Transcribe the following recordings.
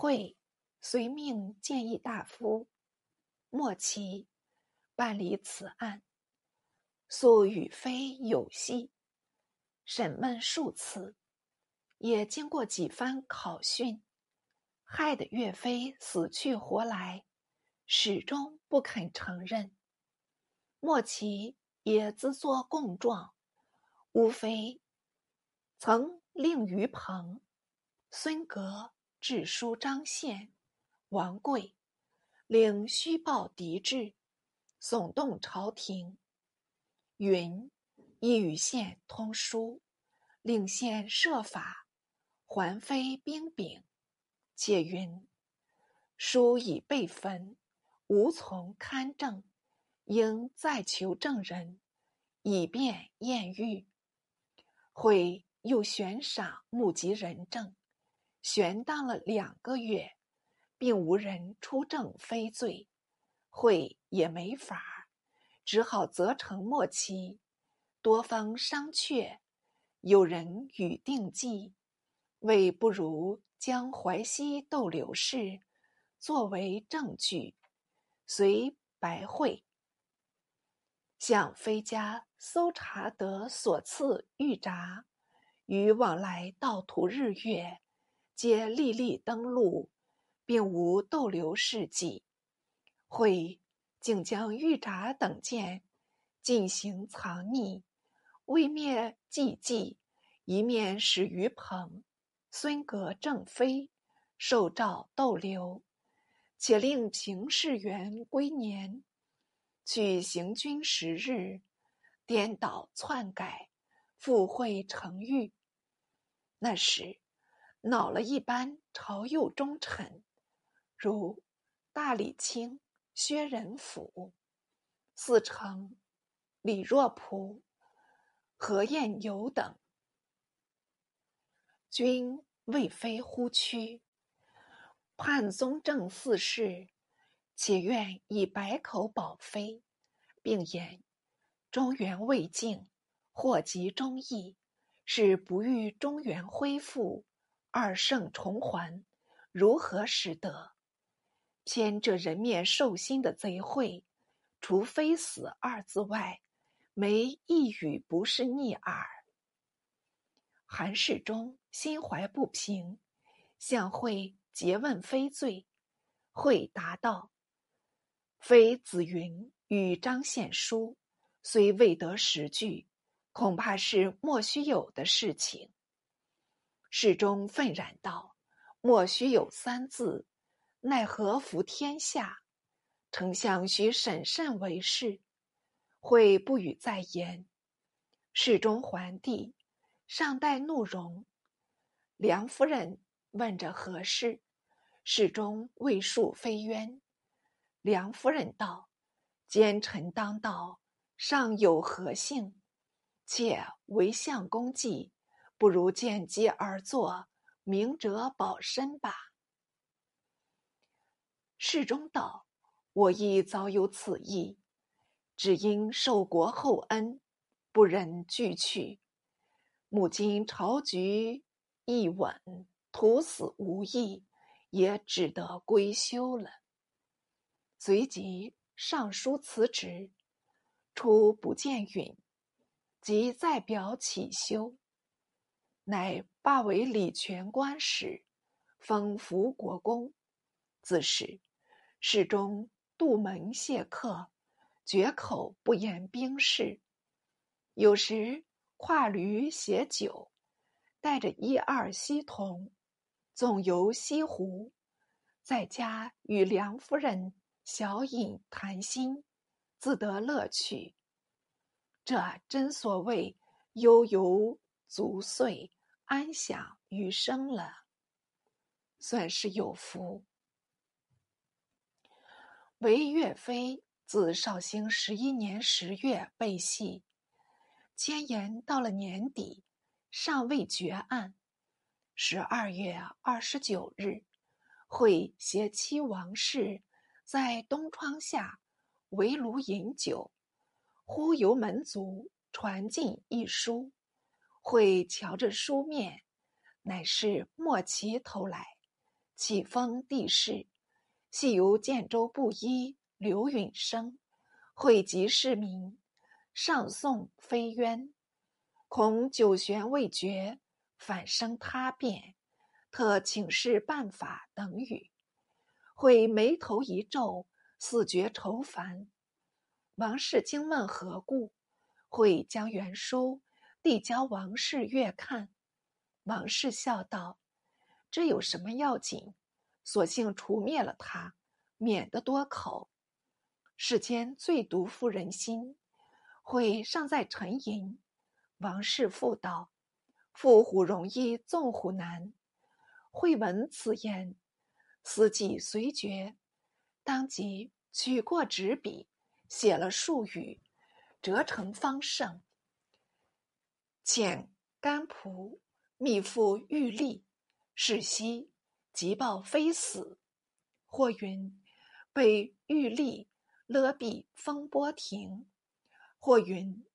会随命建议大夫莫奇办理此案，素与妃有隙，审问数次，也经过几番考讯，害得岳飞死去活来，始终不肯承认。莫奇也自作供状，无非曾令于鹏、孙格。致书张宪、王贵，令虚报敌志，耸动朝廷。云亦与县通书，令县设法还非兵柄。且云书已被焚，无从勘证，应再求证人，以便验狱。会又悬赏募集人证。悬当了两个月，并无人出证非罪，会也没法，只好责成末期。多方商榷，有人与定计，为不如将淮西斗刘氏作为证据，随白会向飞家搜查得所赐玉札，与往来道途日月。皆历历登录，并无逗留事迹。会竟将玉札等件进行藏匿，未灭迹迹，一面使于鹏、孙阁正妃受诏逗留，且令平氏元归年去行军十日，颠倒篡改，附会成狱。那时。恼了一般朝右忠臣，如大理卿薛仁甫、四成李若仆、何晏友等，均未非忽屈。判宗正四世，且愿以百口保妃，并言中原未尽，祸及忠义，是不欲中原恢复。二圣重还，如何使得？偏这人面兽心的贼会，除非死二字外，没一语不是逆耳。韩世忠心怀不平，向会诘问非罪。会答道：“非子云与张献书，虽未得实据，恐怕是莫须有的事情。”世中愤然道：“莫须有三字，奈何服天下？丞相须审慎为是。”会不语再言。世中还帝，尚待怒容。梁夫人问着何事，世中未述非冤。梁夫人道：“奸臣当道，尚有何幸？且为相公计。”不如见机而作，明哲保身吧。世中道：“我亦早有此意，只因受国厚恩，不忍拒去。母今朝局一稳，徒死无益，也只得归休了。”随即上书辞职，初不见允，即再表起休。乃罢为礼泉官使，封福国公。自是侍中杜门谢客，绝口不言兵事。有时跨驴携酒，带着一二西童，纵游西湖，在家与梁夫人小饮谈心，自得乐趣。这真所谓悠游足岁。安享余生了，算是有福。为岳飞自绍兴十一年十月被系，迁延到了年底，尚未决案。十二月二十九日，会携妻王氏在东窗下围炉饮酒，忽由门卒传进一书。会瞧着书面，乃是莫其投来，起封帝释，系由建州布衣刘允生汇集市民，上送飞冤，恐九玄未决，反生他变，特请示办法等语。会眉头一皱，似觉愁烦。王氏惊问何故？会将原书递交王氏阅看。王氏笑道：“这有什么要紧？索性除灭了他，免得多口。世间最毒妇人心。会尚在沉吟。王氏复道：“缚虎容易纵虎难。”会闻此言，思计随觉，当即取过纸笔，写了数语，折成方胜，遣甘仆。密付玉立，是夕即报非死。或云被玉立勒毙风波亭，或云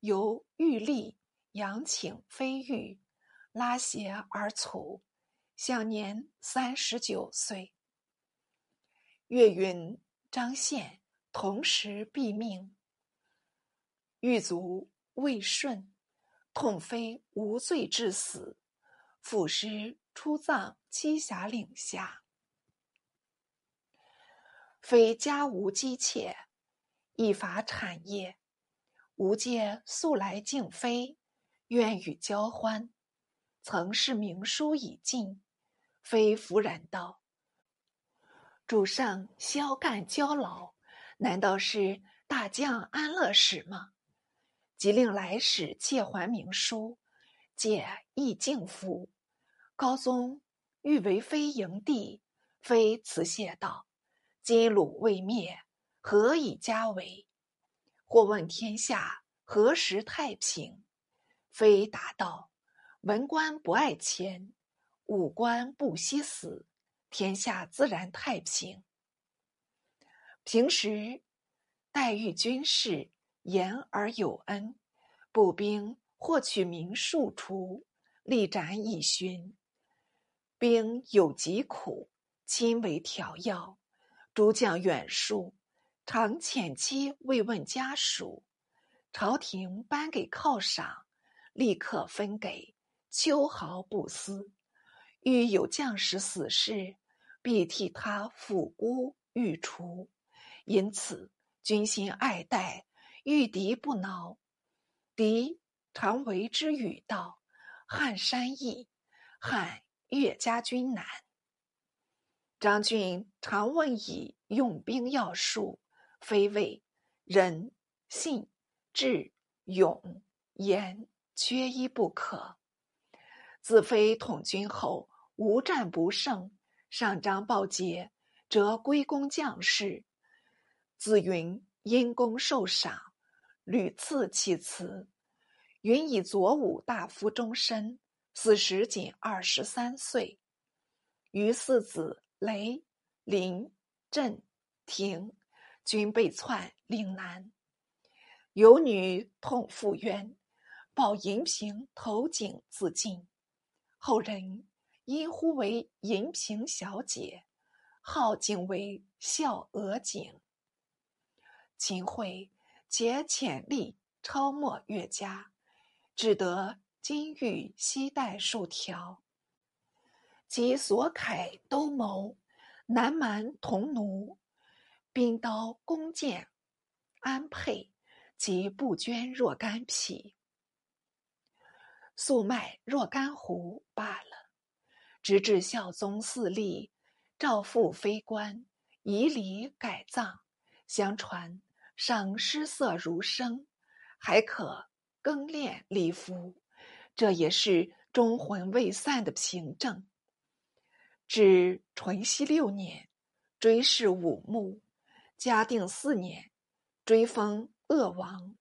由玉立阳请飞玉，拉邪而卒，享年三十九岁。岳云张宪同时毙命，狱卒未顺。痛非无罪致死，腐尸出葬栖霞岭下。非家无姬妾，亦乏产业。吾介素来敬妃，愿与交欢。曾是明书已尽，非弗然道：主上宵干交劳，难道是大将安乐使吗？即令来使借还明书，借易敬服。高宗欲为非营地，非辞谢道：“今鲁未灭，何以家为？”或问天下何时太平？非答道：“文官不爱钱，武官不惜死，天下自然太平。平时待遇军事。”言而有恩，步兵获取民庶出，力斩以勋。兵有疾苦，亲为调药。诸将远戍，常遣期慰问家属。朝廷颁给犒赏，立刻分给，秋毫不私。遇有将士死事，必替他抚孤御除。因此，军心爱戴。遇敌不挠，敌常为之语道：“汉山易，汉岳家军难。”张俊常问以用兵要术，非谓仁、信、智、勇、严缺一不可。自非统军后无战不胜，上章报捷，则归功将士。子云因功受赏。屡次其辞，允以左武大夫终身，死时仅二十三岁。余四子雷、林、震、廷均被窜岭南。有女痛复冤，报银瓶投井自尽。后人因呼为银瓶小姐，号景为孝娥景。秦桧。且潜力超没岳家，只得金玉西带数条。及所铠兜谋，南蛮铜奴，兵刀弓箭，安配及不捐若干匹，素卖若干斛罢了。直至孝宗嗣立，诏复非官，以礼改葬。相传。尚诗色如生，还可更练礼服，这也是忠魂未散的凭证。至淳熙六年，追谥武穆；嘉定四年，追封鄂王。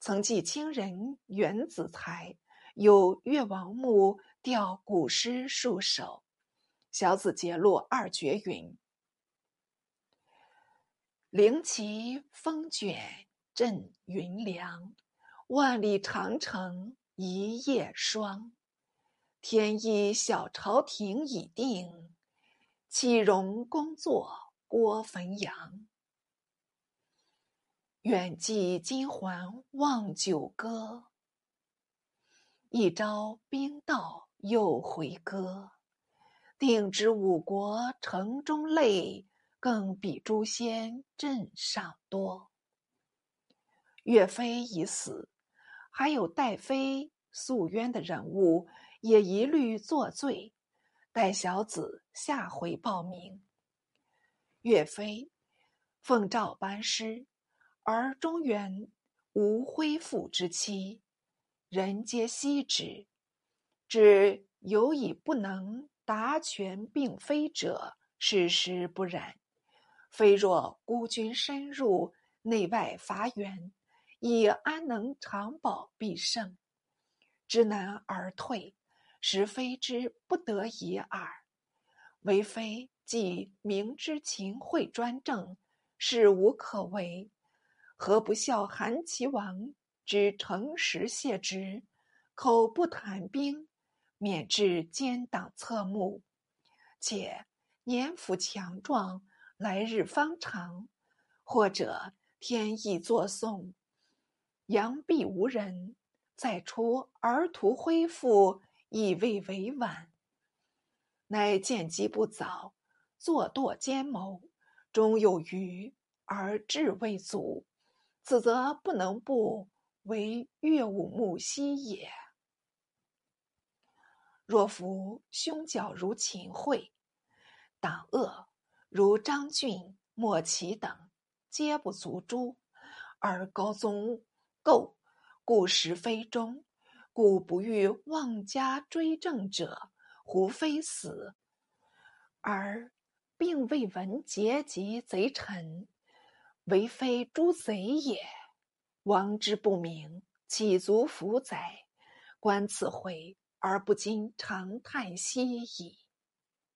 曾记清人袁子才有越王墓吊古诗数首，小子节录二绝云。灵旗风卷阵云凉，万里长城一夜霜。天意小朝廷已定，岂容工作郭汾阳？远寄金环望九歌，一朝兵到又回歌。定知五国城中泪，更比诛仙阵上多。岳飞已死，还有戴妃诉冤的人物，也一律作罪。待小子下回报名。岳飞奉诏班师。而中原无恢复之期，人皆惜之。只有以不能达权并非者，事实不然。非若孤军深入，内外乏援，以安能长保必胜？知难而退，实非之不得已耳。唯非既明知秦桧专政，事无可为。何不效韩齐王之诚实谢之，口不谈兵，免致奸党侧目？且年富强壮，来日方长；或者天意作送，阳必无人，再出而图恢复，亦未为晚。乃见机不早，作堕奸谋，终有余而志未足。此则不能不为岳武穆奚也。若夫凶角如秦桧，党恶如张俊、莫奇等，皆不足诛；而高宗构故实非忠，故不欲妄加追正者，胡非死，而并未闻结及贼臣。唯非诸贼也，王之不明，岂足服哉？观此回而不禁长叹息矣。